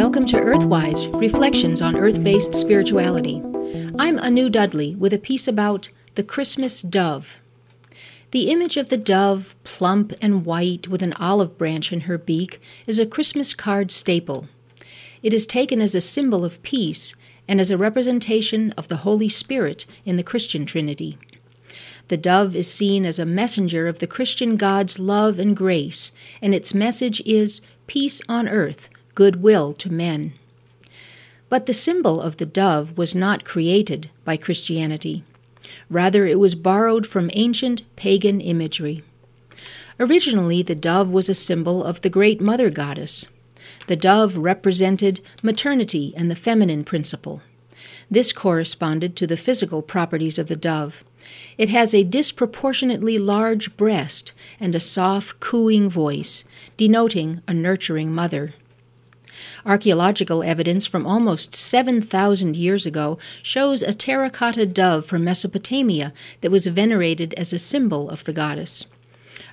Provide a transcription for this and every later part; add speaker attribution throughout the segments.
Speaker 1: to Earthwise Reflections on Earth Based Spirituality. I'm Anu Dudley with a piece about the Christmas dove. The image of the dove, plump and white with an olive branch in her beak, is a Christmas card staple. It is taken as a symbol of peace and as a representation of the Holy Spirit in the Christian Trinity. The dove is seen as a messenger of the Christian God's love and grace, and its message is peace on earth, goodwill to men. But the symbol of the dove was not created by Christianity. Rather, it was borrowed from ancient pagan imagery. Originally, the dove was a symbol of the great mother goddess. The dove represented maternity and the feminine principle. This corresponded to the physical properties of the dove. It has a disproportionately large breast and a soft, cooing voice, denoting a nurturing mother. Archaeological evidence from almost 7,000 years ago shows a terracotta dove from Mesopotamia that was venerated as a symbol of the goddess.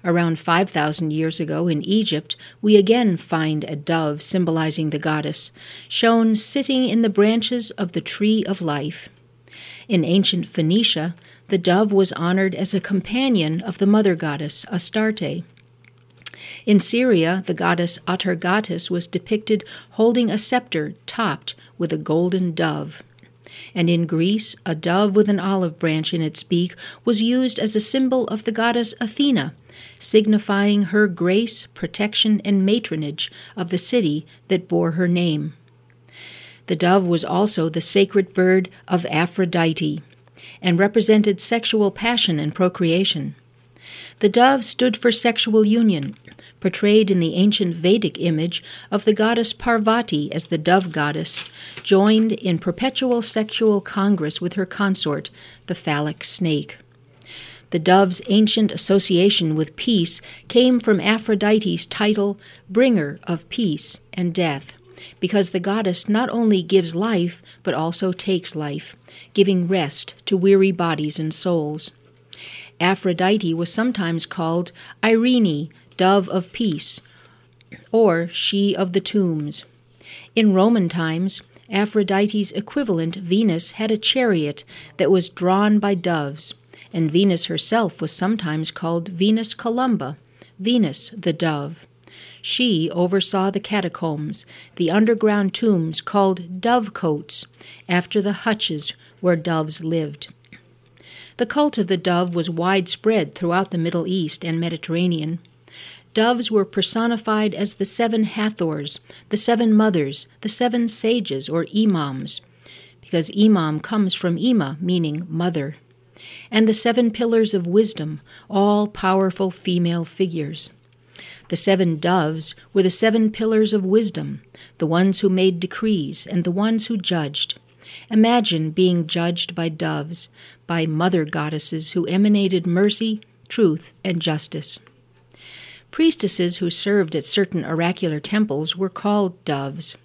Speaker 1: Around 5,000 years ago in Egypt, we again find a dove symbolizing the goddess, shown sitting in the branches of the tree of life. In ancient Phoenicia, the dove was honored as a companion of the mother goddess, Astarte. In Syria, the goddess Atargatis was depicted holding a scepter topped with a golden dove. And in Greece, a dove with an olive branch in its beak was used as a symbol of the goddess Athena, signifying her grace, protection, and matronage of the city that bore her name. The dove was also the sacred bird of Aphrodite and represented sexual passion and procreation. The dove stood for sexual union, portrayed in the ancient Vedic image of the goddess Parvati as the dove goddess, joined in perpetual sexual congress with her consort, the phallic snake. The dove's ancient association with peace came from Aphrodite's title, Bringer of Peace and Death, because the goddess not only gives life, but also takes life, giving rest to weary bodies and souls. Aphrodite was sometimes called Irene, dove of peace, or she of the tombs. In Roman times, Aphrodite's equivalent, Venus, had a chariot that was drawn by doves, and Venus herself was sometimes called Venus Columba, Venus the dove. She oversaw the catacombs, the underground tombs called dovecotes, after the hutches where doves lived. The cult of the dove was widespread throughout the Middle East and Mediterranean. Doves were personified as the seven Hathors, the seven mothers, the seven sages, or imams, because imam comes from ima, meaning mother, and the seven pillars of wisdom, all powerful female figures. The seven doves were the seven pillars of wisdom, the ones who made decrees and the ones who judged. Imagine being judged by doves, by mother goddesses who emanated mercy, truth, and justice. Priestesses who served at certain oracular temples were called doves.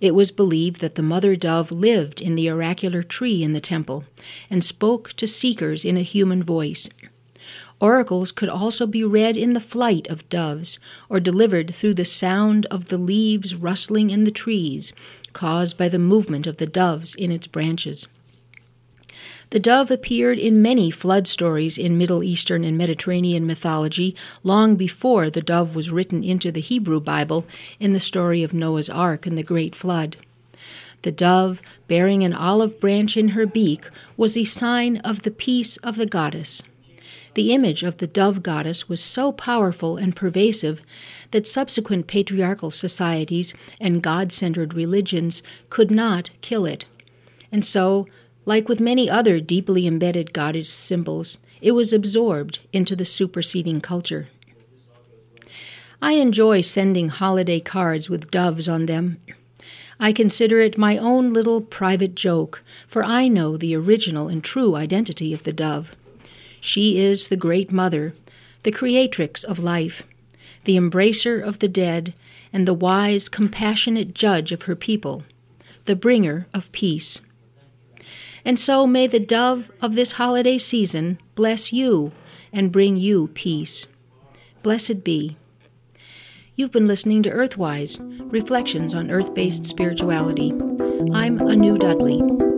Speaker 1: It was believed that the mother dove lived in the oracular tree in the temple and spoke to seekers in a human voice. Oracles could also be read in the flight of doves, or delivered through the sound of the leaves rustling in the trees, caused by the movement of the doves in its branches. The dove appeared in many flood stories in Middle Eastern and Mediterranean mythology long before the dove was written into the Hebrew Bible in the story of Noah's Ark and the Great Flood. The dove, bearing an olive branch in her beak, was a sign of the peace of the goddess. The image of the dove goddess was so powerful and pervasive that subsequent patriarchal societies and God centered religions could not kill it. And so like with many other deeply embedded goddess symbols, it was absorbed into the superseding culture. I enjoy sending holiday cards with doves on them. I consider it my own little private joke, for I know the original and true identity of the dove. She is the Great Mother, the creatrix of life, the embracer of the dead, and the wise, compassionate judge of her people, the bringer of peace. And so may the dove of this holiday season bless you and bring you peace. Blessed be. You've been listening to Earthwise Reflections on Earth Based Spirituality. I'm Anu Dudley.